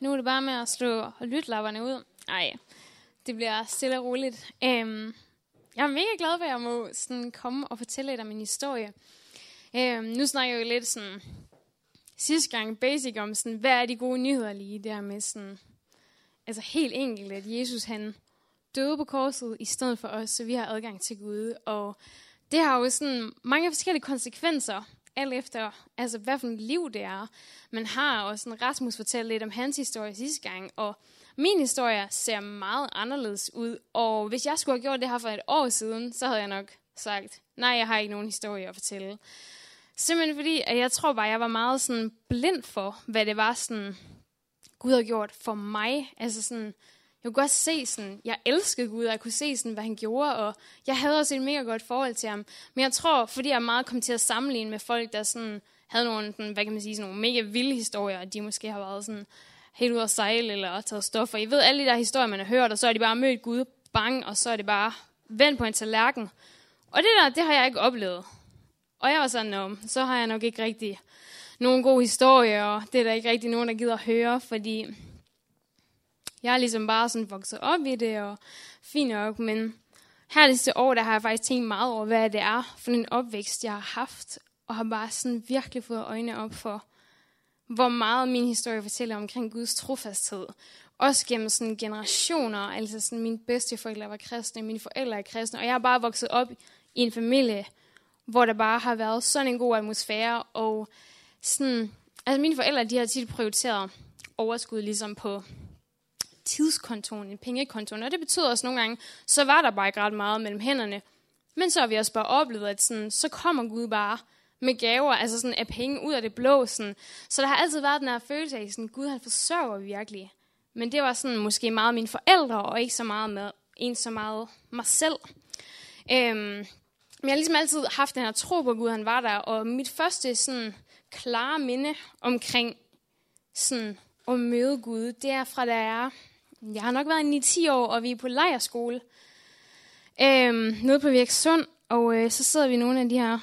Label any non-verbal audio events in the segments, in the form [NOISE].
Nu er det bare med at slå lytlapperne ud. Nej, det bliver stille og roligt. Øhm, jeg er mega glad for, at jeg må sådan komme og fortælle lidt om min historie. Øhm, nu snakker jeg jo lidt sådan sidste gang basic om, sådan, hvad er de gode nyheder lige der med sådan, altså helt enkelt, at Jesus han døde på korset i stedet for os, så vi har adgang til Gud. Og det har jo sådan mange forskellige konsekvenser, alt efter, altså hvad for et liv det er, man har. Og sådan Rasmus fortalte lidt om hans historie sidste gang, og min historie ser meget anderledes ud. Og hvis jeg skulle have gjort det her for et år siden, så havde jeg nok sagt, nej, jeg har ikke nogen historie at fortælle. Simpelthen fordi, at jeg tror bare, jeg var meget sådan blind for, hvad det var, sådan, Gud har gjort for mig. Altså sådan, jeg kunne godt se sådan, jeg elskede Gud, og jeg kunne se sådan, hvad han gjorde, og jeg havde også et mega godt forhold til ham. Men jeg tror, fordi jeg meget kom til at sammenligne med folk, der sådan, havde nogle, sådan, hvad kan man sige, sådan nogle mega vilde historier, og de måske har været sådan helt ude at sejle eller taget stoffer. I ved, alle de der historier, man har hørt, og så er de bare mødt Gud, bang, og så er det bare vendt på en tallerken. Og det der, det har jeg ikke oplevet. Og jeg var sådan, Nå, så har jeg nok ikke rigtig nogen god historie, og det er der ikke rigtig nogen, der gider at høre, fordi jeg er ligesom bare sådan vokset op i det, og fint nok, men her det sidste år, der har jeg faktisk tænkt meget over, hvad det er for en opvækst, jeg har haft, og har bare sådan virkelig fået øjnene op for, hvor meget min historie fortæller omkring Guds trofasthed. Også gennem sådan generationer, altså sådan mine bedsteforældre var kristne, mine forældre er kristne, og jeg har bare vokset op i en familie, hvor der bare har været sådan en god atmosfære, og sådan, altså mine forældre, de har tit prioriteret overskud ligesom på tidskontoen, en pengekontoen, og det betyder også nogle gange, så var der bare ikke ret meget mellem hænderne. Men så har vi også bare oplevet, at sådan, så kommer Gud bare med gaver, altså sådan af penge ud af det blå. Sådan. Så der har altid været den her følelse af, at Gud han forsørger virkelig. Men det var sådan måske meget mine forældre, og ikke så meget med en så meget mig selv. Øhm, men jeg har ligesom altid haft den her tro på, Gud han var der, og mit første sådan klare minde omkring sådan at møde Gud, det er fra da jeg jeg har nok været 9-10 år, og vi er på lejerskole øhm, nede på Virksund, og øh, så sidder vi nogle af de her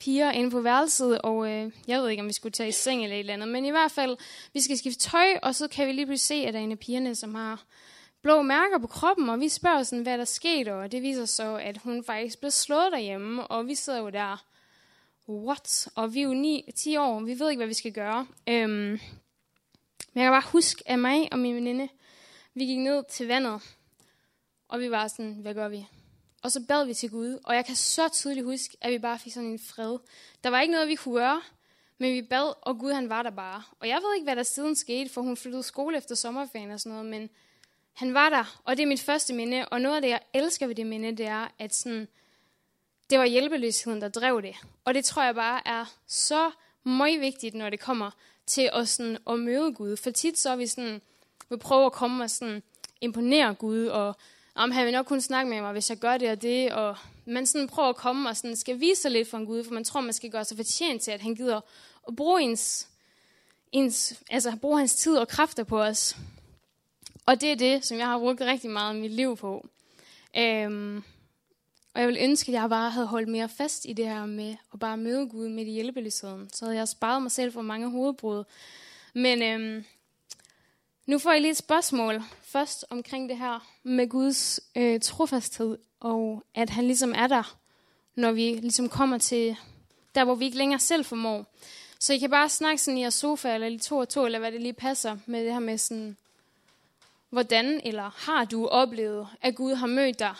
piger inde på værelset, og øh, jeg ved ikke, om vi skulle tage i seng eller et eller andet, men i hvert fald, vi skal skifte tøj, og så kan vi lige pludselig se, at der er en af pigerne, som har blå mærker på kroppen, og vi spørger sådan, hvad der skete, og det viser så, at hun faktisk blev slået derhjemme, og vi sidder jo der, what? Og vi er jo 9, 10 år, vi ved ikke, hvad vi skal gøre. Øhm, men jeg kan bare huske, at mig og min veninde, vi gik ned til vandet, og vi var sådan, hvad gør vi? Og så bad vi til Gud, og jeg kan så tydeligt huske, at vi bare fik sådan en fred. Der var ikke noget, vi kunne gøre, men vi bad, og Gud han var der bare. Og jeg ved ikke, hvad der siden skete, for hun flyttede skole efter sommerferien og sådan noget, men han var der, og det er mit første minde. Og noget af det, jeg elsker ved det minde, det er, at sådan, det var hjælpeløsheden, der drev det. Og det tror jeg bare er så meget vigtigt, når det kommer til at, sådan, at møde Gud. For tit så er vi sådan, vil prøve at komme og sådan imponere Gud, og om han vil nok kunne snakke med mig, hvis jeg gør det og det, og man sådan prøver at komme og sådan skal vise sig lidt for en Gud, for man tror, man skal gøre sig fortjent til, at han gider at bruge ens, ens, altså bruge hans tid og kræfter på os. Og det er det, som jeg har brugt rigtig meget af mit liv på. Øhm, og jeg vil ønske, at jeg bare havde holdt mere fast i det her med at bare møde Gud med i hjælpeløsheden. Så havde jeg sparet mig selv for mange hovedbrud. Men øhm, nu får jeg lige et spørgsmål først omkring det her med Guds øh, trofasthed, og at han ligesom er der, når vi ligesom kommer til der, hvor vi ikke længere selv formår. Så I kan bare snakke sådan i jeres sofa, eller lige to og to, eller hvad det lige passer med det her med sådan, hvordan eller har du oplevet, at Gud har mødt dig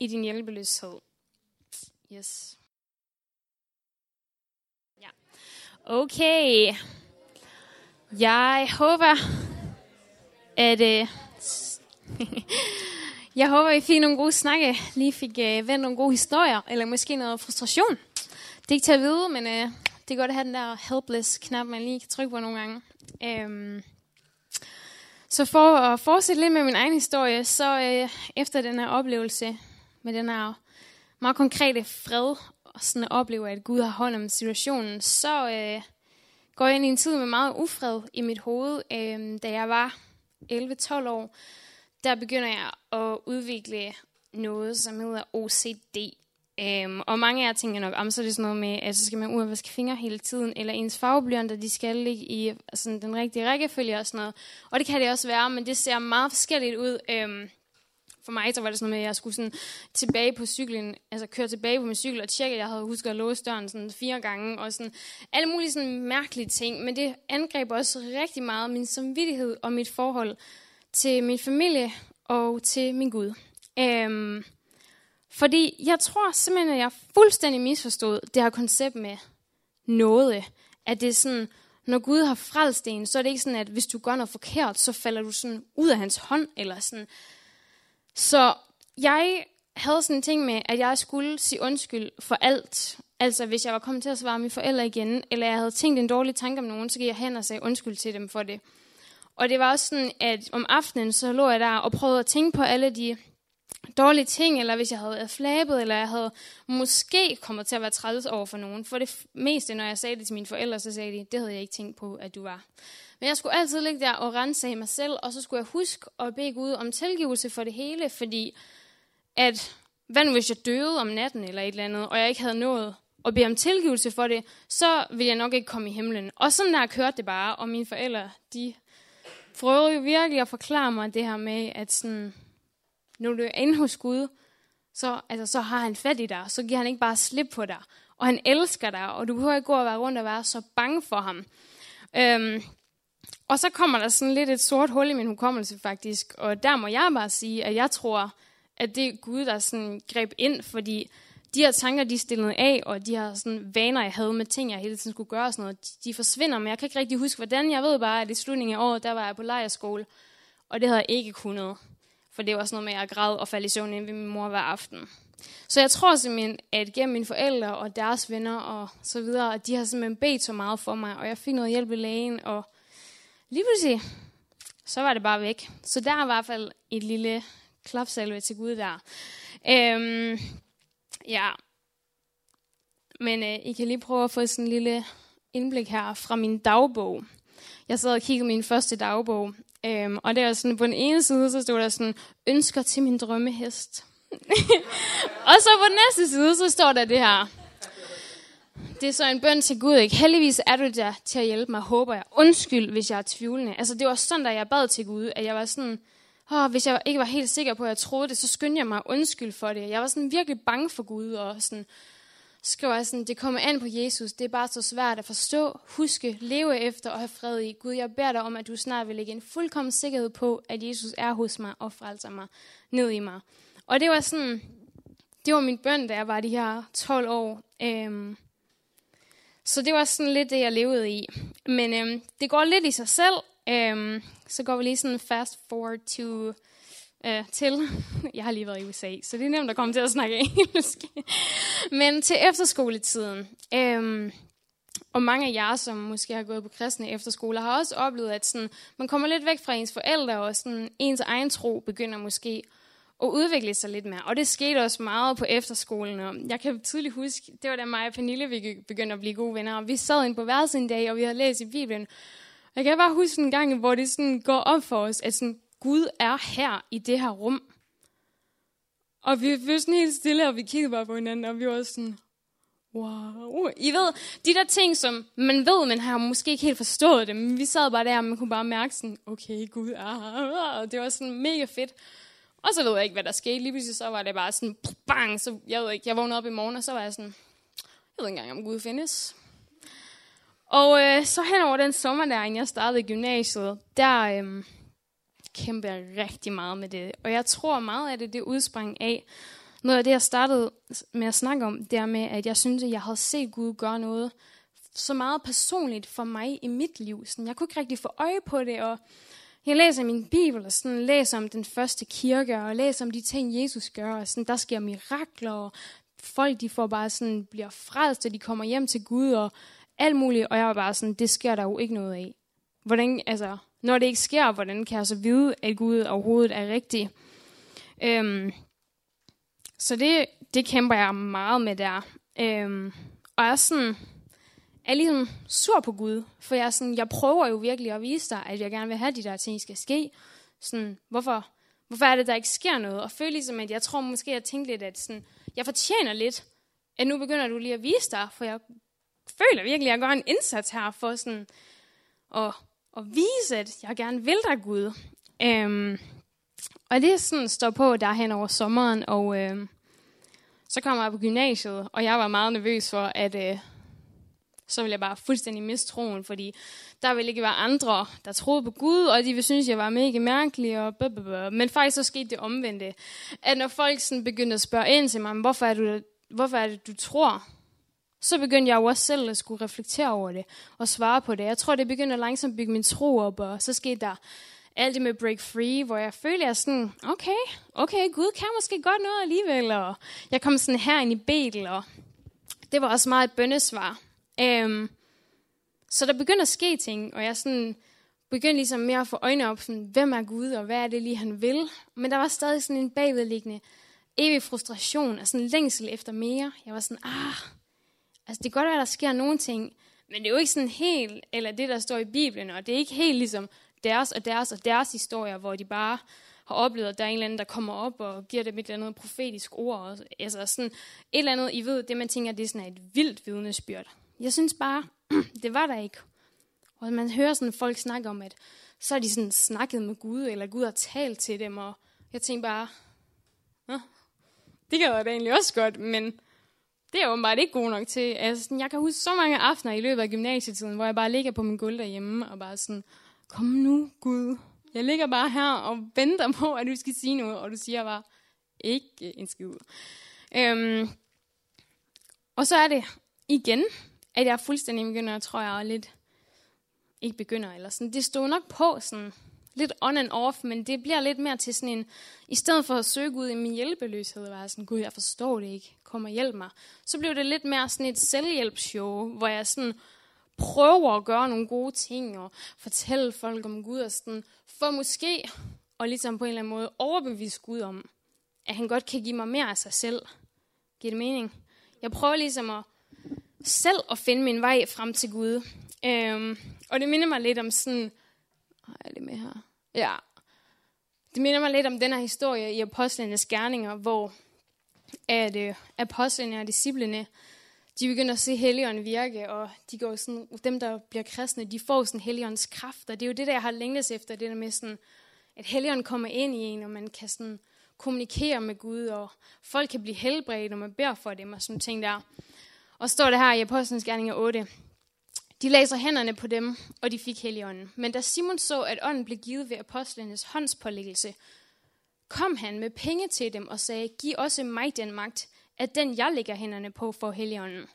i din hjælpeløshed? Yes. Ja. Okay. Jeg håber, at øh, [LAUGHS] jeg håber, I fik nogle gode snakke, lige fik øh, vendt nogle gode historier, eller måske noget frustration. Det er ikke til at vide, men øh, det er godt at have den der helpless-knap, man lige kan trykke på nogle gange. Øhm, så for at fortsætte lidt med min egen historie, så øh, efter den her oplevelse med den her meget konkrete fred, og sådan at opleve, at Gud har hånd om situationen, så øh, går jeg ind i en tid med meget ufred i mit hoved, øh, da jeg var 11-12 år, der begynder jeg at udvikle noget, som hedder OCD. Øhm, og mange af jer tænker nok, om så er det sådan noget med, at så skal man ud og vaske fingre hele tiden, eller ens farveblyanter, de skal ligge i sådan den rigtige rækkefølge og sådan noget. Og det kan det også være, men det ser meget forskelligt ud. Øhm, for mig så var det sådan noget med, at jeg skulle sådan tilbage på cyklen, altså køre tilbage på min cykel og tjekke, at jeg havde husket at låse døren sådan fire gange, og sådan alle mulige sådan mærkelige ting. Men det angreb også rigtig meget min samvittighed og mit forhold til min familie og til min Gud. Øhm, fordi jeg tror simpelthen, at jeg fuldstændig misforstod det her koncept med noget. At det er sådan, når Gud har frelst en, så er det ikke sådan, at hvis du gør noget forkert, så falder du sådan ud af hans hånd, eller sådan. Så jeg havde sådan en ting med, at jeg skulle sige undskyld for alt. Altså, hvis jeg var kommet til at svare mine forældre igen, eller jeg havde tænkt en dårlig tanke om nogen, så gik jeg hen og sagde undskyld til dem for det. Og det var også sådan, at om aftenen, så lå jeg der og prøvede at tænke på alle de dårlige ting, eller hvis jeg havde været flabet, eller jeg havde måske kommet til at være træls over for nogen. For det meste, når jeg sagde det til mine forældre, så sagde de, det havde jeg ikke tænkt på, at du var. Men jeg skulle altid ligge der og rense mig selv, og så skulle jeg huske at bede Gud om tilgivelse for det hele, fordi at, hvad nu hvis jeg døde om natten eller et eller andet, og jeg ikke havde nået at bede om tilgivelse for det, så ville jeg nok ikke komme i himlen. Og sådan der kørte det bare, og mine forældre, de prøvede jo virkelig at forklare mig det her med, at sådan, når du er inde hos Gud, så, altså, så har han fat i dig, så giver han ikke bare slip på dig. Og han elsker dig, og du behøver ikke gå og være rundt og være så bange for ham. Øhm, og så kommer der sådan lidt et sort hul i min hukommelse faktisk, og der må jeg bare sige, at jeg tror, at det er Gud, der sådan greb ind, fordi de her tanker, de stillede af, og de her sådan vaner, jeg havde med ting, jeg hele tiden skulle gøre, og sådan noget, de forsvinder, men jeg kan ikke rigtig huske, hvordan. Jeg ved bare, at i slutningen af året, der var jeg på lejerskole, og det havde jeg ikke kunnet. For det var sådan noget med, at jeg græd og faldt i søvn ind ved min mor hver aften. Så jeg tror simpelthen, at gennem mine forældre og deres venner og så videre, at de har simpelthen bedt så meget for mig, og jeg fik noget hjælp i lægen, og lige pludselig, så var det bare væk. Så der er i hvert fald et lille klapsalve til Gud der. Øhm, ja, men øh, I kan lige prøve at få sådan en lille indblik her fra min dagbog. Jeg sad og kiggede min første dagbog, øhm, og der sådan, på den ene side, så stod der sådan, ønsker til min drømmehest. [LAUGHS] og så på den næste side, så står der det her. Det er så en bøn til Gud, ikke? Heldigvis er du der til at hjælpe mig, håber jeg. Undskyld, hvis jeg er tvivlende. Altså, det var sådan, da jeg bad til Gud, at jeg var sådan, oh, hvis jeg ikke var helt sikker på, at jeg troede det, så skyndte jeg mig undskyld for det. Jeg var sådan virkelig bange for Gud, og sådan, skriver jeg sådan, det kommer an på Jesus. Det er bare så svært at forstå, huske, leve efter og have fred i. Gud, jeg beder dig om, at du snart vil lægge en fuldkommen sikkerhed på, at Jesus er hos mig og frelser mig ned i mig. Og det var sådan, det var min bøn, da jeg var de her 12 år. Øhm, så det var sådan lidt det, jeg levede i. Men øhm, det går lidt i sig selv. Øhm, så går vi lige sådan fast forward to, øh, til. [LAUGHS] Jeg har lige været i USA, så det er nemt at komme til at snakke [LAUGHS] engelsk. Men til efterskoletiden. Øhm, og mange af jer, som måske har gået på kristne efterskoler, har også oplevet, at sådan, man kommer lidt væk fra ens forældre, og sådan, ens egen tro begynder måske og udvikle sig lidt mere. Og det skete også meget på efterskolen. Og jeg kan tydeligt huske, det var da mig og Pernille vi begyndte at blive gode venner. Og vi sad ind på værelset en dag, og vi havde læst i Bibelen. Jeg kan bare huske en gang, hvor det sådan går op for os, at sådan, Gud er her i det her rum. Og vi blev sådan helt stille, og vi kiggede bare på hinanden, og vi var sådan, wow. I ved, de der ting, som man ved, man har måske ikke helt forstået det, men vi sad bare der, og man kunne bare mærke sådan, okay, Gud er her. Og det var sådan mega fedt. Og så ved jeg ikke, hvad der skete. Lige pludselig så var det bare sådan, bang, så jeg ved ikke, jeg vågnede op i morgen, og så var jeg sådan, jeg ved ikke engang, om Gud findes. Og øh, så hen over den sommer der, inden jeg startede gymnasiet, der øh, kæmpede jeg rigtig meget med det. Og jeg tror meget af det, det udsprang af, noget af det, jeg startede med at snakke om, det er med, at jeg synes, at jeg havde set Gud gøre noget så meget personligt for mig i mit liv. Sådan, jeg kunne ikke rigtig få øje på det, og jeg læser min bibel, og sådan, læser om den første kirke, og læser om de ting, Jesus gør, og sådan, der sker mirakler, og folk de får bare sådan, bliver frelst, og de kommer hjem til Gud, og alt muligt, og jeg var bare sådan, det sker der jo ikke noget af. Hvordan, altså, når det ikke sker, hvordan kan jeg så vide, at Gud overhovedet er rigtig? Øhm, så det, det kæmper jeg meget med der. Øhm, og jeg er sådan, er ligesom sur på Gud, for jeg, sådan, jeg prøver jo virkelig at vise dig, at jeg gerne vil have, at de der ting skal ske. Sådan, hvorfor, hvorfor er det, der ikke sker noget? Og føle ligesom, at jeg tror måske, at jeg tænkte lidt, at sådan, jeg fortjener lidt, at nu begynder du lige at vise dig, for jeg føler virkelig, at jeg gør en indsats her for sådan at, at vise, at jeg gerne vil dig, Gud. Øhm, og det sådan står på der hen over sommeren, og øhm, så kommer jeg på gymnasiet, og jeg var meget nervøs for, at øh, så ville jeg bare fuldstændig miste troen, fordi der ville ikke være andre, der troede på Gud, og de ville synes, jeg var mega mærkelig, og blablabla. men faktisk så skete det omvendte, at når folk sådan begyndte at spørge ind til mig, hvorfor er, du, hvorfor er det, du tror, så begyndte jeg jo også selv at skulle reflektere over det, og svare på det. Jeg tror, det begyndte at langsomt bygge min tro op, og så skete der alt det med break free, hvor jeg følte, jeg sådan, okay, okay, Gud kan måske godt noget alligevel, og jeg kom sådan her ind i Betel, og det var også meget et bøndesvar. Øhm, så der begynder at ske ting, og jeg sådan begyndte ligesom mere at få øjnene op, sådan, hvem er Gud, og hvad er det lige, han vil. Men der var stadig sådan en bagvedliggende evig frustration, og sådan en længsel efter mere. Jeg var sådan, ah, altså det kan godt være, der sker nogle ting, men det er jo ikke sådan helt, eller det, der står i Bibelen, og det er ikke helt ligesom deres og deres og deres historier, hvor de bare har oplevet, at der er en eller anden, der kommer op og giver dem et eller andet profetisk ord. Altså sådan et eller andet, I ved, det man tænker, det er sådan et vildt vidnesbyrd. Jeg synes bare, [CLEARS THROAT] det var der ikke. Og man hører sådan folk snakke om, at så har de sådan snakket med Gud, eller Gud har talt til dem, og jeg tænkte bare, det kan jeg da egentlig også godt, men det er åbenbart ikke god nok til. Altså, jeg kan huske så mange aftener i løbet af gymnasietiden, hvor jeg bare ligger på min gulv derhjemme, og bare sådan, kom nu Gud, jeg ligger bare her og venter på, at du skal sige noget, og du siger bare, ikke en skid. Øhm, og så er det igen, at jeg fuldstændig begynder, tror jeg, lidt, ikke begynder, eller sådan, det stod nok på sådan, lidt on and off, men det bliver lidt mere til sådan en, i stedet for at søge Gud i min hjælpeløshed, og være sådan, Gud, jeg forstår det ikke, kom og hjælp mig, så blev det lidt mere sådan et selvhjælpsshow, hvor jeg sådan prøver at gøre nogle gode ting, og fortælle folk om Gud, og sådan, for måske, og ligesom på en eller anden måde, overbevise Gud om, at han godt kan give mig mere af sig selv. Giver det mening? Jeg prøver ligesom at selv at finde min vej frem til Gud. Øhm, og det minder mig lidt om sådan... Har jeg det med her? Ja. Det minder mig lidt om den her historie i Apostlenes Gerninger, hvor at, øh, apostlene og disciplene, de begynder at se Helligånden virke, og de går sådan, dem, der bliver kristne, de får sådan Helligåndens kraft, og det er jo det, der jeg har længtes efter, det der med sådan, at Helligånden kommer ind i en, og man kan sådan kommunikere med Gud, og folk kan blive helbredt, og man beder for dem, og sådan ting der. Og står det her i Apostlenes Gerninger 8. De læser hænderne på dem, og de fik heligånden. Men da Simon så, at ånden blev givet ved apostlenes håndspålæggelse, kom han med penge til dem og sagde, giv også mig den magt, at den jeg lægger hænderne på for heligånden.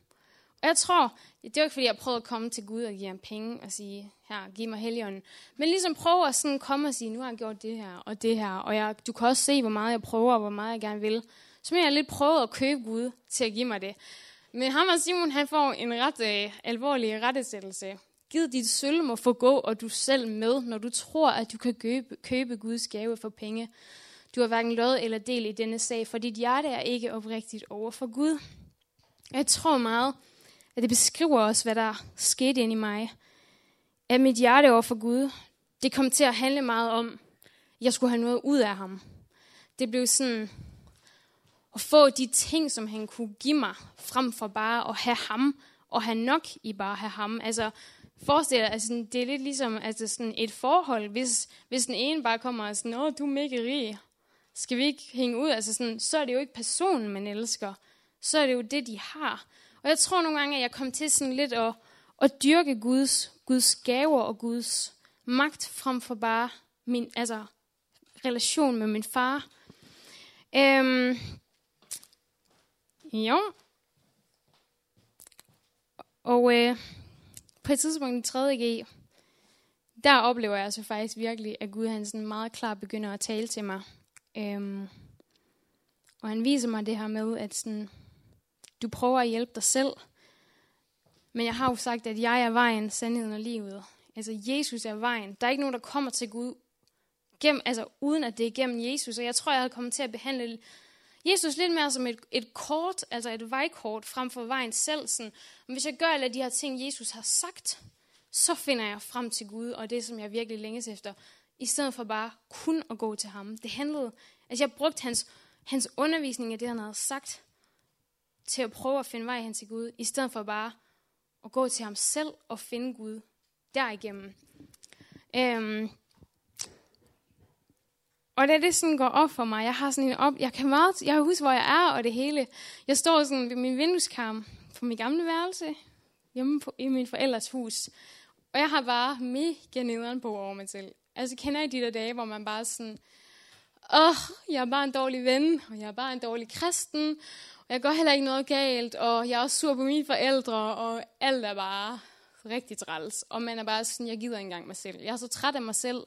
Og jeg tror, det er ikke fordi, jeg prøver at komme til Gud og give ham penge og sige, her, giv mig heligånden. Men ligesom prøve at sådan komme og sige, nu har jeg gjort det her og det her, og jeg, du kan også se, hvor meget jeg prøver og hvor meget jeg gerne vil. Så må jeg lidt prøve at købe Gud til at give mig det. Men ham og Simon, han får en ret øh, alvorlig rettesættelse. Giv dit sølv må få gå, og du selv med, når du tror, at du kan købe, købe Guds gave for penge. Du har hverken lod eller del i denne sag, for dit hjerte er ikke oprigtigt over for Gud. Jeg tror meget, at det beskriver også, hvad der skete ind i mig. At mit hjerte over for Gud, det kom til at handle meget om, at jeg skulle have noget ud af ham. Det blev sådan, at få de ting, som han kunne give mig, frem for bare at have ham, og have nok i bare at have ham. Altså, forestil dig, altså, det er lidt ligesom altså, sådan et forhold, hvis, hvis den ene bare kommer og siger, åh, du er mega rig, skal vi ikke hænge ud? Altså sådan, så er det jo ikke personen, man elsker. Så er det jo det, de har. Og jeg tror nogle gange, at jeg kom til sådan lidt at, at dyrke Guds, Guds gaver og Guds magt frem for bare min altså, relation med min far. Øhm, jo. Og øh, på et tidspunkt i 3. G, der oplever jeg altså faktisk virkelig, at Gud han sådan meget klart begynder at tale til mig. Øhm, og han viser mig det her med, at sådan, du prøver at hjælpe dig selv, men jeg har jo sagt, at jeg er vejen, sandheden og livet. Altså Jesus er vejen. Der er ikke nogen, der kommer til Gud gennem, altså, uden at det er gennem Jesus. Og jeg tror, jeg havde kommet til at behandle Jesus lidt mere som et, et kort, altså et vejkort, frem for vejen selv. Sådan. Hvis jeg gør alle de her ting, Jesus har sagt, så finder jeg frem til Gud, og det, som jeg virkelig længes efter, i stedet for bare kun at gå til ham. Det handlede, altså jeg brugte hans, hans undervisning af det, han havde sagt, til at prøve at finde vej hen til Gud, i stedet for bare at gå til ham selv og finde Gud derigennem. Øhm, og da det sådan går op for mig, jeg har sådan en op, jeg kan meget, jeg kan huske, hvor jeg er og det hele. Jeg står sådan ved min vindueskarm på min gamle værelse, hjemme på, i min forældres hus. Og jeg har bare mega nederen på over mig selv. Altså, kender I de der dage, hvor man bare sådan, åh, oh, jeg er bare en dårlig ven, og jeg er bare en dårlig kristen, og jeg gør heller ikke noget galt, og jeg er også sur på mine forældre, og alt er bare rigtig træls. Og man er bare sådan, jeg gider ikke engang mig selv. Jeg er så træt af mig selv.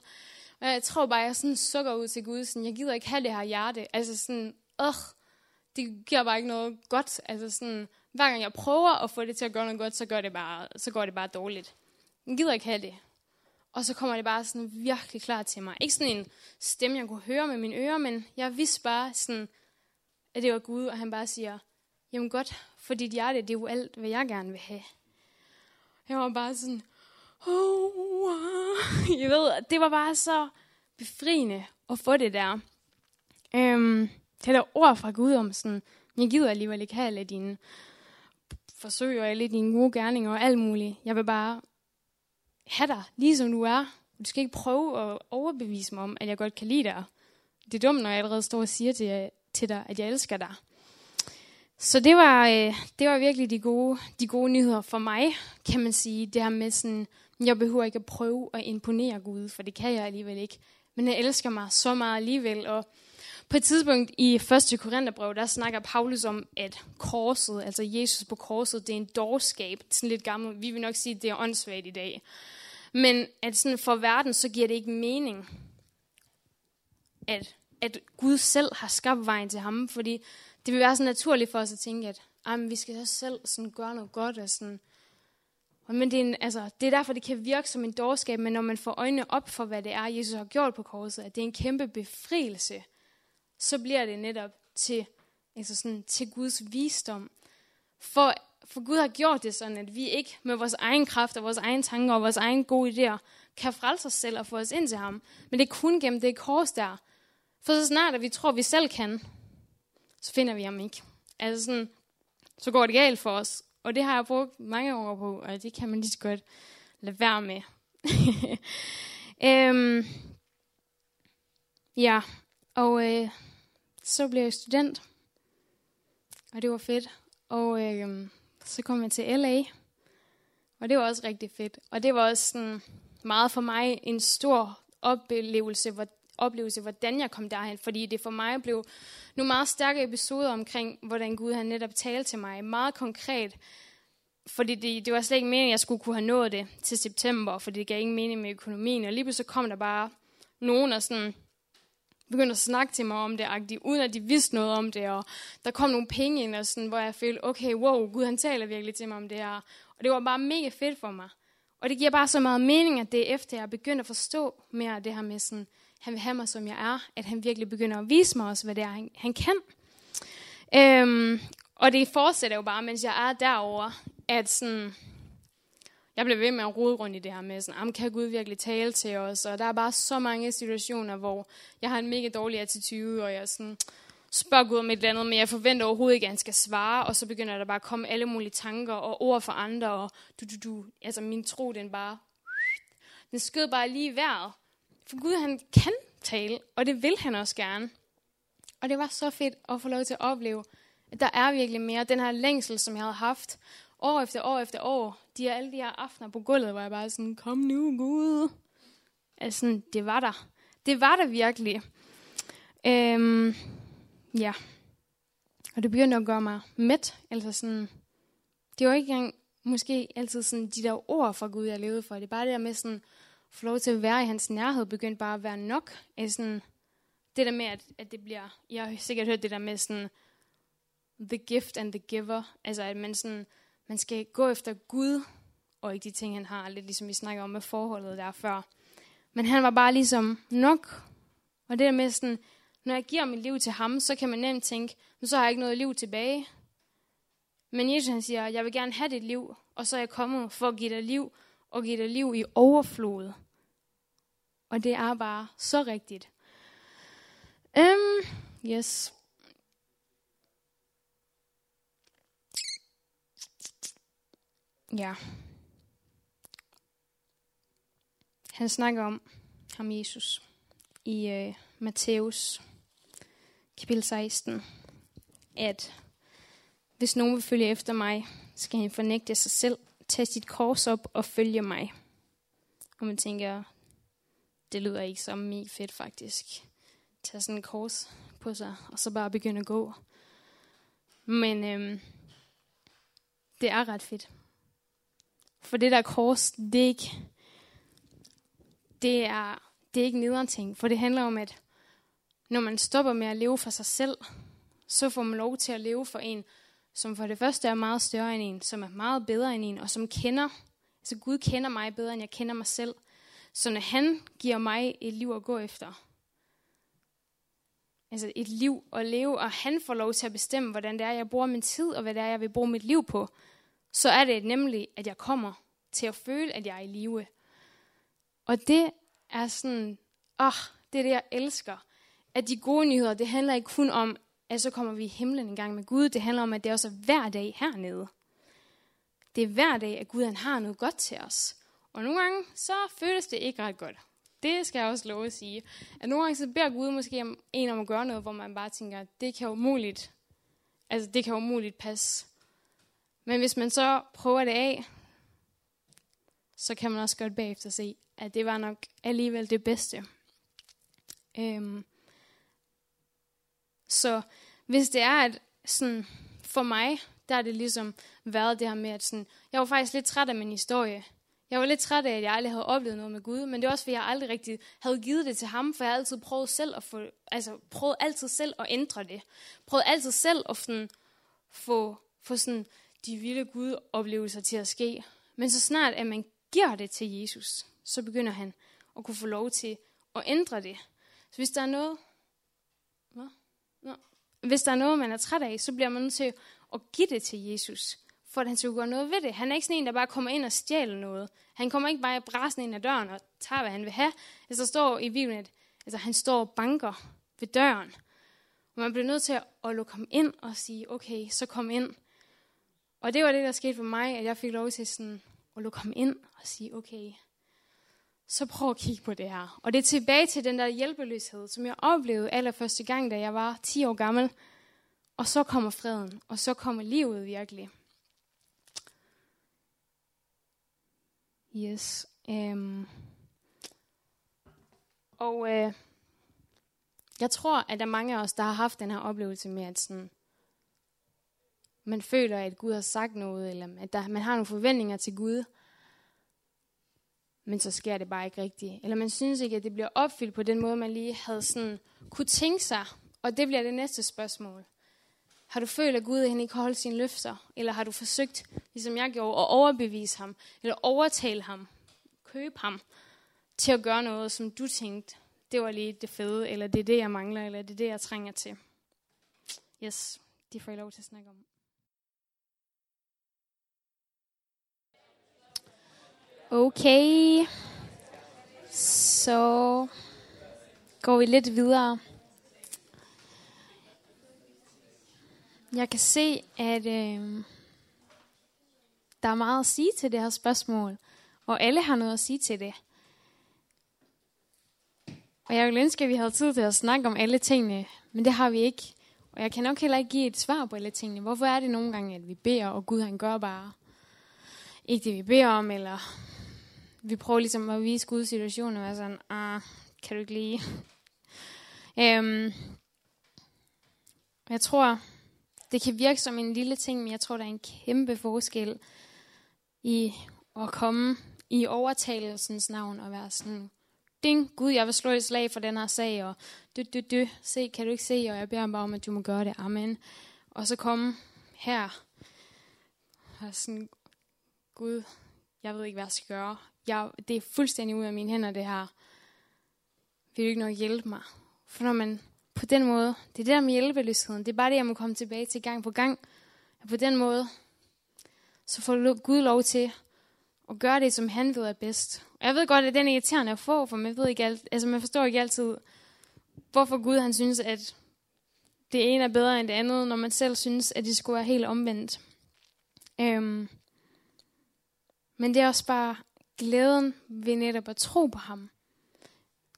Og jeg tror bare, jeg sådan sukker ud til Gud, sådan, jeg gider ikke have det her hjerte. Altså sådan, åh, det giver bare ikke noget godt. Altså sådan, hver gang jeg prøver at få det til at gøre noget godt, så, gør det bare, så går det bare dårligt. Jeg gider ikke have det. Og så kommer det bare sådan virkelig klar til mig. Ikke sådan en stemme, jeg kunne høre med mine ører, men jeg vidste bare sådan, at det var Gud, og han bare siger, jamen godt, for dit hjerte, det er jo alt, hvad jeg gerne vil have. Jeg var bare sådan, oh, [LAUGHS] I ved, det var bare så befriende at få det der. Øhm, det der ord fra Gud om sådan, jeg gider alligevel ikke have alle dine forsøg og alle dine gode gerninger og alt muligt. Jeg vil bare have dig, lige som du er. Du skal ikke prøve at overbevise mig om, at jeg godt kan lide dig. Det er dumt, når jeg allerede står og siger til, til dig, at jeg elsker dig. Så det var, øh, det var virkelig de gode, de gode nyheder for mig, kan man sige. Det her med sådan, jeg behøver ikke at prøve at imponere Gud, for det kan jeg alligevel ikke. Men han elsker mig så meget alligevel, og på et tidspunkt i 1. Korintherbrev, der snakker Paulus om, at korset, altså Jesus på korset, det er en dårskab. Sådan lidt gammel. Vi vil nok sige, at det er åndssvagt i dag. Men at sådan for verden, så giver det ikke mening, at, at Gud selv har skabt vejen til ham. Fordi det vil være så naturligt for os at tænke, at men vi skal så selv sådan gøre noget godt. Og sådan. Men det er, en, altså, det er derfor, det kan virke som en dårskab, men når man får øjnene op for, hvad det er, Jesus har gjort på korset, at det er en kæmpe befrielse, så bliver det netop til, altså sådan, til Guds visdom. For, for Gud har gjort det sådan, at vi ikke med vores egen kraft og vores egen tanker og vores egen gode idéer kan frelse os selv og få os ind til ham. Men det er kun gennem det kors der. For så snart at vi tror, at vi selv kan, så finder vi ham ikke. Altså sådan, så går det galt for os. Og det har jeg brugt mange år på, og det kan man lige så godt lade være med. [LAUGHS] øhm, ja, og øh, så blev jeg student, og det var fedt. Og øh, så kom jeg til LA, og det var også rigtig fedt. Og det var også sådan meget for mig en stor oplevelse, hvor, oplevelse, hvordan jeg kom derhen. Fordi det for mig blev nogle meget stærke episoder omkring, hvordan Gud han netop talte til mig. Meget konkret. Fordi det, det var slet ikke meningen, at jeg skulle kunne have nået det til september, fordi det gav ingen mening med økonomien. Og lige pludselig kom der bare nogen og sådan begyndte at snakke til mig om det, uden at de vidste noget om det, og der kom nogle penge ind, og sådan, hvor jeg følte, okay, wow, Gud han taler virkelig til mig om det her. Og det var bare mega fedt for mig. Og det giver bare så meget mening, at det er efter, jeg begynder at forstå mere af det her med, sådan, han vil have mig, som jeg er, at han virkelig begynder at vise mig også, hvad det er, han, han kan. Øhm, og det fortsætter jo bare, mens jeg er derover, at sådan, jeg blev ved med at rode rundt i det her med, sådan, kan Gud virkelig tale til os? Og der er bare så mange situationer, hvor jeg har en mega dårlig attitude, og jeg sådan, spørger Gud om et eller andet, men jeg forventer overhovedet ikke, at han skal svare, og så begynder der bare at komme alle mulige tanker og ord fra andre, og du, du, du, altså min tro, den bare, den skød bare lige i vejret. For Gud, han kan tale, og det vil han også gerne. Og det var så fedt at få lov til at opleve, at der er virkelig mere. Den her længsel, som jeg havde haft, år efter år efter år, de er alle de her aftener på gulvet, hvor jeg bare sådan, kom nu Gud. Altså, det var der. Det var der virkelig. Øhm, ja. Og det begyndte at gøre mig mæt. Altså sådan, det var ikke engang måske altid sådan de der ord fra Gud, jeg levede for. Det er bare det der med sådan, få lov til at være i hans nærhed, begyndte bare at være nok. Altså sådan, det der med, at, at det bliver, jeg har sikkert hørt det der med sådan, the gift and the giver. Altså at man sådan, man skal gå efter Gud, og ikke de ting, han har, lidt ligesom vi snakker om med forholdet der før. Men han var bare ligesom nok. Og det der med sådan, når jeg giver mit liv til ham, så kan man nemt tænke, men så har jeg ikke noget liv tilbage. Men Jesus han siger, jeg vil gerne have dit liv, og så er jeg kommet for at give dig liv, og give dig liv i overflod. Og det er bare så rigtigt. Um, yes. ja. Han snakker om ham Jesus i øh, Matthæus kapitel 16, at hvis nogen vil følge efter mig, skal han fornægte sig selv, tage sit kors op og følge mig. Og man tænker, det lyder ikke så mega fedt faktisk. Tag sådan en kors på sig, og så bare begynde at gå. Men øhm, det er ret fedt. For det der kors, det er ikke, det er, det er ikke nederen ting. For det handler om, at når man stopper med at leve for sig selv, så får man lov til at leve for en, som for det første er meget større end en, som er meget bedre end en, og som kender, altså Gud kender mig bedre, end jeg kender mig selv. Så når han giver mig et liv at gå efter, altså et liv at leve, og han får lov til at bestemme, hvordan det er, jeg bruger min tid, og hvad det er, jeg vil bruge mit liv på, så er det nemlig, at jeg kommer til at føle, at jeg er i live. Og det er sådan, åh, oh, det er det, jeg elsker. At de gode nyheder, det handler ikke kun om, at så kommer vi i himlen en gang med Gud. Det handler om, at det er hver dag hernede. Det er hver dag, at Gud han har noget godt til os. Og nogle gange, så føles det ikke ret godt. Det skal jeg også love at sige. At nogle gange, så beder Gud måske om en om at gøre noget, hvor man bare tænker, det kan umuligt, altså det kan umuligt passe. Men hvis man så prøver det af, så kan man også godt bagefter se, at det var nok alligevel det bedste. Øhm. Så hvis det er, at sådan, for mig, der er det ligesom været det her med, at sådan, jeg var faktisk lidt træt af min historie. Jeg var lidt træt af, at jeg aldrig havde oplevet noget med Gud, men det var også, fordi jeg aldrig rigtig havde givet det til ham, for jeg har altid prøvet selv at få, altså prøvet altid selv at ændre det. Prøvet altid selv at sådan, få, få sådan de vilde Gud-oplevelser til at ske. Men så snart, at man giver det til Jesus, så begynder han at kunne få lov til at ændre det. Så hvis der er noget, hvad? Nå. hvis der er noget, man er træt af, så bliver man nødt til at give det til Jesus for at han skulle gøre noget ved det. Han er ikke sådan en, der bare kommer ind og stjæler noget. Han kommer ikke bare brasen ind ad døren og tager, hvad han vil have. Altså, der står i Bibelen, at altså, han står og banker ved døren. Og man bliver nødt til at lukke ham ind og sige, okay, så kom ind. Og det var det, der skete for mig, at jeg fik lov til sådan at lukke ham ind og sige, okay, så prøv at kigge på det her. Og det er tilbage til den der hjælpeløshed, som jeg oplevede allerførste gang, da jeg var 10 år gammel. Og så kommer freden, og så kommer livet virkelig. Yes. Um, og øh, jeg tror, at der er mange af os, der har haft den her oplevelse med, at sådan, man føler, at Gud har sagt noget, eller at der, man har nogle forventninger til Gud, men så sker det bare ikke rigtigt. Eller man synes ikke, at det bliver opfyldt på den måde, man lige havde sådan, kunne tænke sig. Og det bliver det næste spørgsmål. Har du følt, at Gud han ikke holdt sine løfter? Eller har du forsøgt, ligesom jeg gjorde, at overbevise ham, eller overtale ham, købe ham, til at gøre noget, som du tænkte, det var lige det fede, eller det er det, jeg mangler, eller det er det, jeg trænger til. Yes, det får I lov til at snakke om. Okay, så går vi lidt videre. Jeg kan se, at øh, der er meget at sige til det her spørgsmål, og alle har noget at sige til det. Og jeg ville ønske, at vi havde tid til at snakke om alle tingene, men det har vi ikke. Og jeg kan nok heller ikke give et svar på alle tingene. Hvorfor er det nogle gange, at vi beder, og Gud han gør bare ikke det, vi beder om, eller vi prøver ligesom at vise Guds situation og være sådan, ah, kan du ikke lige? øhm, jeg tror, det kan virke som en lille ting, men jeg tror, der er en kæmpe forskel i at komme i overtagelsens navn og være sådan, ding, Gud, jeg vil slå et slag for den her sag, og dø, dø, dø, se, kan du ikke se, og jeg beder bare om, at du må gøre det, amen. Og så komme her, og sådan, Gud, jeg ved ikke, hvad jeg skal gøre. Jeg, det er fuldstændig ud af mine hænder, det her. Vil du ikke nok hjælpe mig? For når man på den måde, det er det der med hjælpeløsheden, det er bare det, jeg må komme tilbage til gang på gang. Og på den måde, så får Gud lov til at gøre det, som han ved er bedst. Og jeg ved godt, at den er irriterende at få, for man, ved ikke alt, altså man forstår ikke altid, hvorfor Gud han synes, at det ene er bedre end det andet, når man selv synes, at det skulle være helt omvendt. Øhm. Men det er også bare glæden ved netop at tro på ham.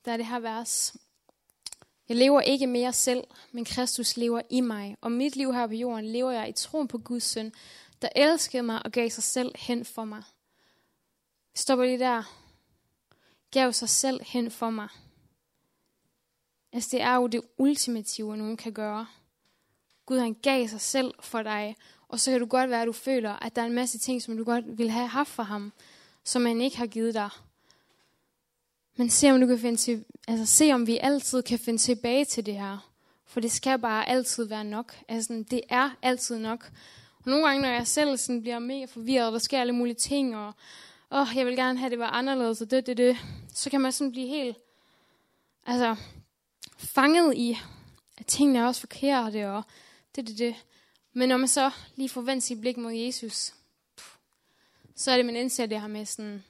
Der er det her vers. Jeg lever ikke mere selv, men Kristus lever i mig. Og mit liv her på jorden lever jeg i troen på Guds søn, der elskede mig og gav sig selv hen for mig. Vi stopper lige der. Gav sig selv hen for mig. Altså det er jo det ultimative, nogen kan gøre. Gud han gav sig selv for dig, og så kan du godt være, at du føler, at der er en masse ting, som du godt vil have haft for ham, som han ikke har givet dig. Men se om du kan finde til, altså se om vi altid kan finde tilbage til det her. For det skal bare altid være nok. Altså, det er altid nok. Og nogle gange, når jeg selv sådan bliver mega forvirret, og der sker alle mulige ting, og åh, jeg vil gerne have, at det var anderledes, og det, det, det, så kan man sådan blive helt, altså, fanget i, at tingene er også forkerte, og det, det, det. Men når man så lige får vendt sit blik mod Jesus, så er det, man indser det her med sådan,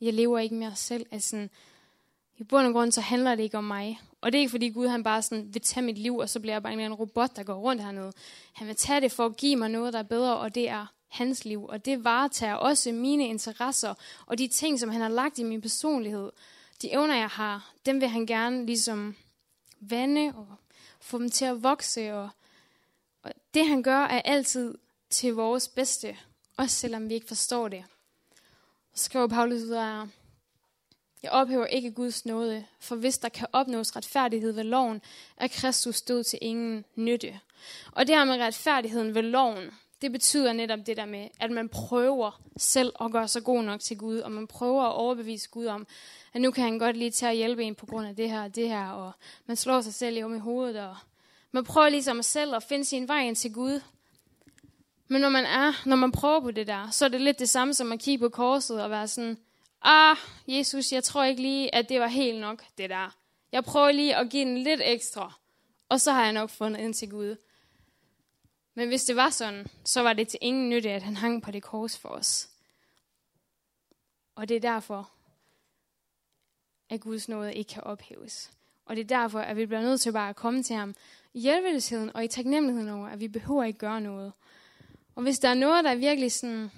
jeg lever ikke mere selv. Altså sådan, i bund og grund, så handler det ikke om mig. Og det er ikke fordi Gud han bare sådan vil tage mit liv, og så bliver jeg bare en robot, der går rundt hernede. Han vil tage det for at give mig noget, der er bedre, og det er hans liv. Og det varetager også mine interesser, og de ting, som han har lagt i min personlighed. De evner, jeg har, dem vil han gerne ligesom vande og få dem til at vokse. Og, og det han gør, er altid til vores bedste, også selvom vi ikke forstår det. Og skriver Paulus videre, jeg ophæver ikke Guds nåde, for hvis der kan opnås retfærdighed ved loven, er Kristus død til ingen nytte. Og det her med retfærdigheden ved loven, det betyder netop det der med, at man prøver selv at gøre sig god nok til Gud, og man prøver at overbevise Gud om, at nu kan han godt lige tage at hjælpe en på grund af det her og det her, og man slår sig selv om i hovedet, og man prøver ligesom selv at finde sin vej ind til Gud. Men når man er, når man prøver på det der, så er det lidt det samme som at kigge på korset og være sådan, ah, Jesus, jeg tror ikke lige, at det var helt nok, det der. Jeg prøver lige at give den lidt ekstra, og så har jeg nok fundet ind til Gud. Men hvis det var sådan, så var det til ingen nytte, at han hang på det kors for os. Og det er derfor, at Guds nåde ikke kan ophæves. Og det er derfor, at vi bliver nødt til bare at komme til ham i hjælpeløsheden og i taknemmeligheden over, at vi behøver ikke gøre noget. Og hvis der er noget, der virkelig sådan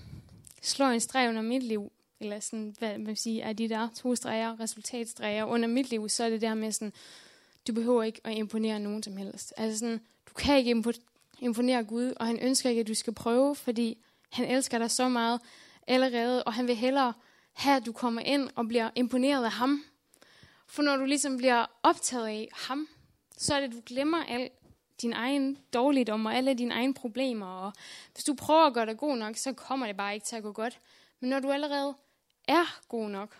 slår en streg under mit liv, eller sådan, hvad man sige, er de der to streger, resultatstreger under mit liv, så er det der med sådan, du behøver ikke at imponere nogen som helst. Altså sådan, du kan ikke imponere Gud, og han ønsker ikke, at du skal prøve, fordi han elsker dig så meget allerede, og han vil hellere have, at du kommer ind og bliver imponeret af ham. For når du ligesom bliver optaget af ham, så er det, at du glemmer alt din egen dårligdom og alle dine egne problemer. Og hvis du prøver at gøre dig god nok, så kommer det bare ikke til at gå godt. Men når du allerede er god nok,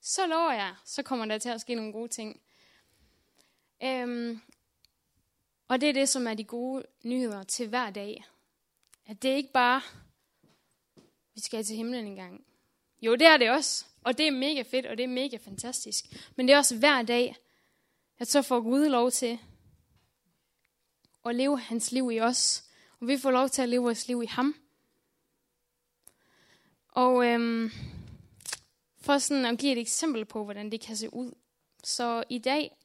så lover jeg, så kommer der til at ske nogle gode ting. Øhm, og det er det, som er de gode nyheder til hver dag. At det er ikke bare, vi skal til himlen en gang. Jo, det er det også. Og det er mega fedt, og det er mega fantastisk. Men det er også hver dag, at så får Gud lov til at leve hans liv i os. Og vi får lov til at leve vores liv i ham. Og øhm, for sådan at give et eksempel på, hvordan det kan se ud. Så i dag,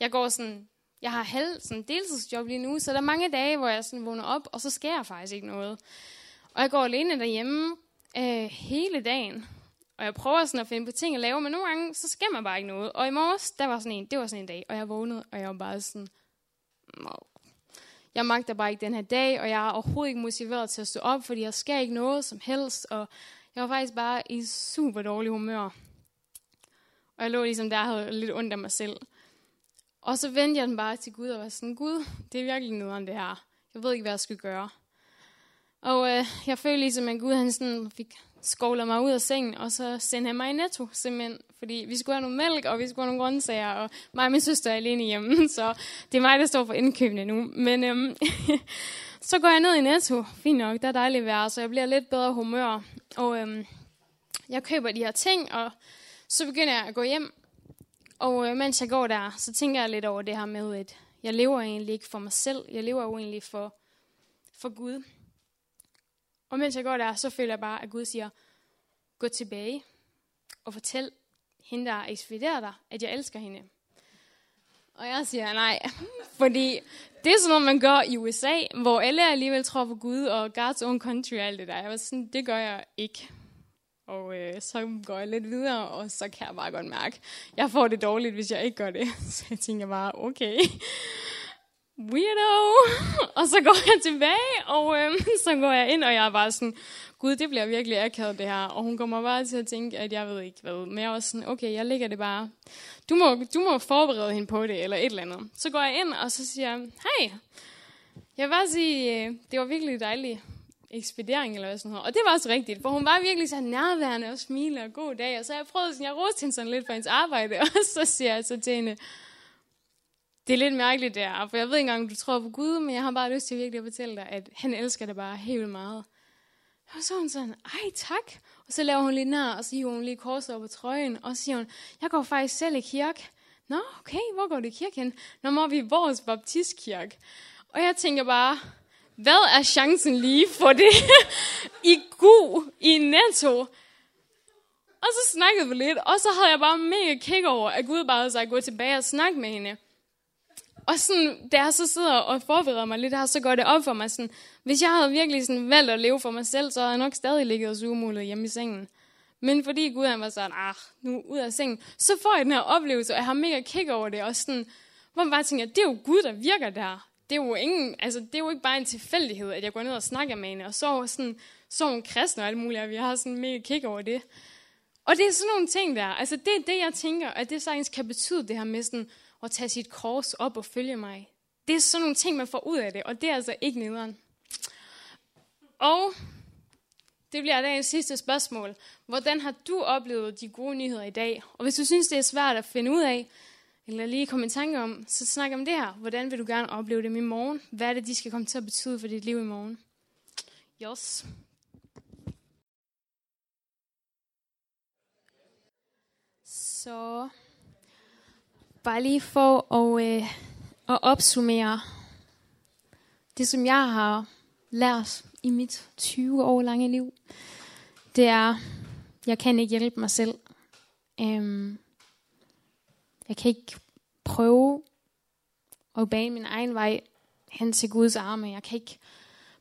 jeg går sådan, jeg har halv sådan deltidsjob lige nu, så der er mange dage, hvor jeg sådan vågner op, og så sker jeg faktisk ikke noget. Og jeg går alene derhjemme øh, hele dagen. Og jeg prøver sådan at finde på ting at lave, men nogle gange, så sker man bare ikke noget. Og i morges, der var sådan en, det var sådan en dag, og jeg vågnede, og jeg var bare sådan, jeg magter bare ikke den her dag, og jeg er overhovedet ikke motiveret til at stå op, fordi jeg skal ikke noget som helst, og jeg var faktisk bare i super dårlig humør. Og jeg lå ligesom der og havde lidt ondt af mig selv. Og så vendte jeg den bare til Gud og var sådan, Gud, det er virkelig noget om det her. Jeg ved ikke, hvad jeg skal gøre. Og øh, jeg følte ligesom, at Gud han sådan fik skovler mig ud af sengen, og så sendte han mig i netto, simpelthen. Fordi vi skulle have noget mælk, og vi skulle have nogle grøntsager, og mig og min søster er alene hjemme, [LAUGHS] så det er mig, der står for indkøbene nu. Men øhm, [LAUGHS] så går jeg ned i netto, fint nok, der er dejligt vejr, så jeg bliver lidt bedre humør. Og øhm, jeg køber de her ting, og så begynder jeg at gå hjem. Og øh, mens jeg går der, så tænker jeg lidt over det her med, at jeg lever egentlig ikke for mig selv, jeg lever jo egentlig for, for Gud. Og mens jeg går der, så føler jeg bare, at Gud siger, gå tilbage og fortæl hende, der ekspederer dig, at jeg elsker hende. Og jeg siger nej, [LAUGHS] fordi det er sådan noget, man gør i USA, hvor alle alligevel tror på Gud og God's own country og alt det der. Jeg var sådan, det gør jeg ikke. Og øh, så går jeg lidt videre, og så kan jeg bare godt mærke, jeg får det dårligt, hvis jeg ikke gør det. [LAUGHS] Så jeg tænker bare, okay, weirdo. [LAUGHS] Og så går jeg tilbage, og øh, [LAUGHS] så går jeg ind, og jeg er bare sådan, gud, det bliver virkelig akavet det her. Og hun kommer bare til at tænke, at jeg ved ikke hvad. Men jeg var sådan, okay, jeg lægger det bare. Du må, du må forberede hende på det, eller et eller andet. Så går jeg ind, og så siger jeg, hej, jeg vil bare sige, øh, det var virkelig dejligt ekspedering, eller hvad sådan noget. Og det var også rigtigt, for hun var virkelig så nærværende og smilende og god dag. Og så jeg prøvede sådan, jeg roste hende sådan lidt for hendes arbejde, [LAUGHS] og så siger jeg så til hende, det er lidt mærkeligt der, for jeg ved ikke engang, om du tror på Gud, men jeg har bare lyst til virkelig at fortælle dig, at han elsker dig bare helt meget. Og så hun sådan, ej tak. Og så laver hun lidt nær, og så hiver hun lige korset op på trøjen, og så siger hun, jeg går faktisk selv i kirke. Nå, okay, hvor går du i kirke hen? Nå, må vi i vores baptistkirke. Og jeg tænker bare, hvad er chancen lige for det? [LAUGHS] I god, i netto. Og så snakkede vi lidt, og så havde jeg bare mega kig over, at Gud bare havde sagt, gå tilbage og snakke med hende. Og sådan, da jeg så sidder og forbereder mig lidt her, så går det op for mig sådan, hvis jeg havde virkelig sådan valgt at leve for mig selv, så havde jeg nok stadig ligget og sugemulet hjemme i sengen. Men fordi Gud han var sådan, ah, nu ud af sengen, så får jeg den her oplevelse, og jeg har mega kick over det, og sådan, hvor man bare tænker, det er jo Gud, der virker der. Det er jo, ingen, altså, det er jo ikke bare en tilfældighed, at jeg går ned og snakker med hende, og så sådan, så hun kristne og alt muligt, og vi har sådan mega kick over det. Og det er sådan nogle ting der, altså det er det, jeg tænker, at det sagtens kan betyde det her med sådan, at tage sit kors op og følge mig. Det er sådan nogle ting, man får ud af det, og det er altså ikke nederen. Og det bliver dagens sidste spørgsmål. Hvordan har du oplevet de gode nyheder i dag? Og hvis du synes, det er svært at finde ud af, eller lige komme i tanke om, så snak om det her. Hvordan vil du gerne opleve dem i morgen? Hvad er det, de skal komme til at betyde for dit liv i morgen? Jos. Så bare lige for at, øh, at opsummere det, som jeg har lært i mit 20 år lange liv, det er, jeg kan ikke hjælpe mig selv. Øhm, jeg kan ikke prøve at bane min egen vej hen til Guds arme. Jeg kan ikke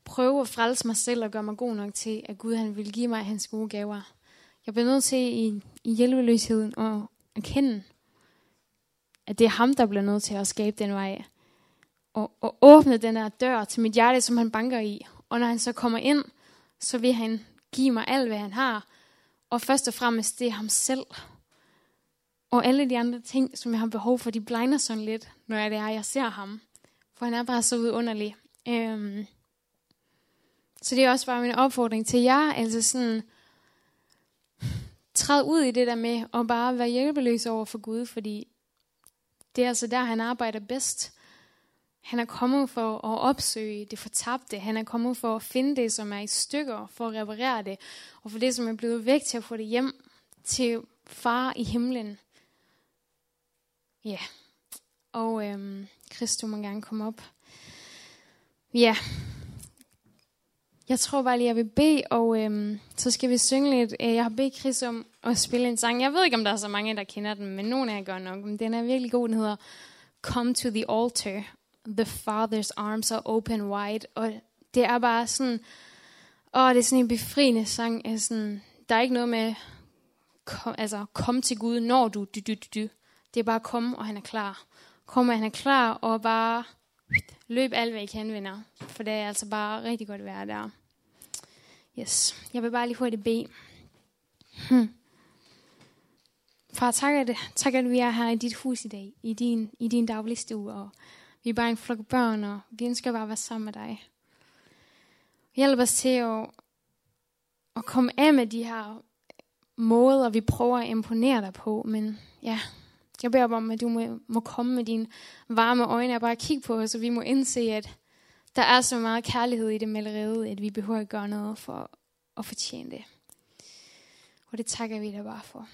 prøve at frelse mig selv og gøre mig god nok til, at Gud han vil give mig hans gode gaver. Jeg bliver nødt til i, i hjælpeløsheden at erkende, at det er ham, der bliver nødt til at skabe den vej. Og, og åbne den her dør til mit hjerte, som han banker i. Og når han så kommer ind, så vil han give mig alt, hvad han har. Og først og fremmest, det er ham selv. Og alle de andre ting, som jeg har behov for, de blinder sådan lidt, når jeg, det er, jeg ser ham. For han er bare så vidunderlig. Øhm. Så det er også bare min opfordring til jer. Altså sådan, træd ud i det der med at bare være hjælpeløs over for Gud, fordi det er altså der, han arbejder bedst. Han er kommet for at opsøge det fortabte. Han er kommet for at finde det, som er i stykker, for at reparere det. Og for det, som er blevet væk til at få det hjem til far i himlen. Ja. Yeah. Og øhm, Kristus må gerne komme op. Ja. Yeah. Jeg tror bare lige, jeg vil bede, og øhm, så skal vi synge lidt. Øh, jeg har bedt Chris om at spille en sang. Jeg ved ikke, om der er så mange, der kender den, men nogen af jer gør nok. Men den er virkelig god. Den hedder Come to the Altar. The Father's Arms are Open Wide. Og det er bare sådan... Åh, det er sådan en befriende sang. Er sådan, der er ikke noget med... Kom, altså, kom til Gud, når du... du, du, du. Det er bare at komme, og han er klar. Kom, og han er klar, og bare løb alt, hvad I kan, venner. For det er altså bare rigtig godt at være der. Yes. Jeg vil bare lige få det bede. Hmm. Far, tak at, tak at vi er her i dit hus i dag, i din, i din dagligstue, og vi er bare en flok børn, og vi ønsker bare at være sammen med dig. Hjælp os til at, at komme af med de her måder, vi prøver at imponere dig på, men ja, jeg beder om, at du må, må komme med dine varme øjne og bare kigge på os, og vi må indse, at der er så meget kærlighed i det maleriet, at vi behøver at gøre noget for at fortjene det. Og det takker vi dig bare for.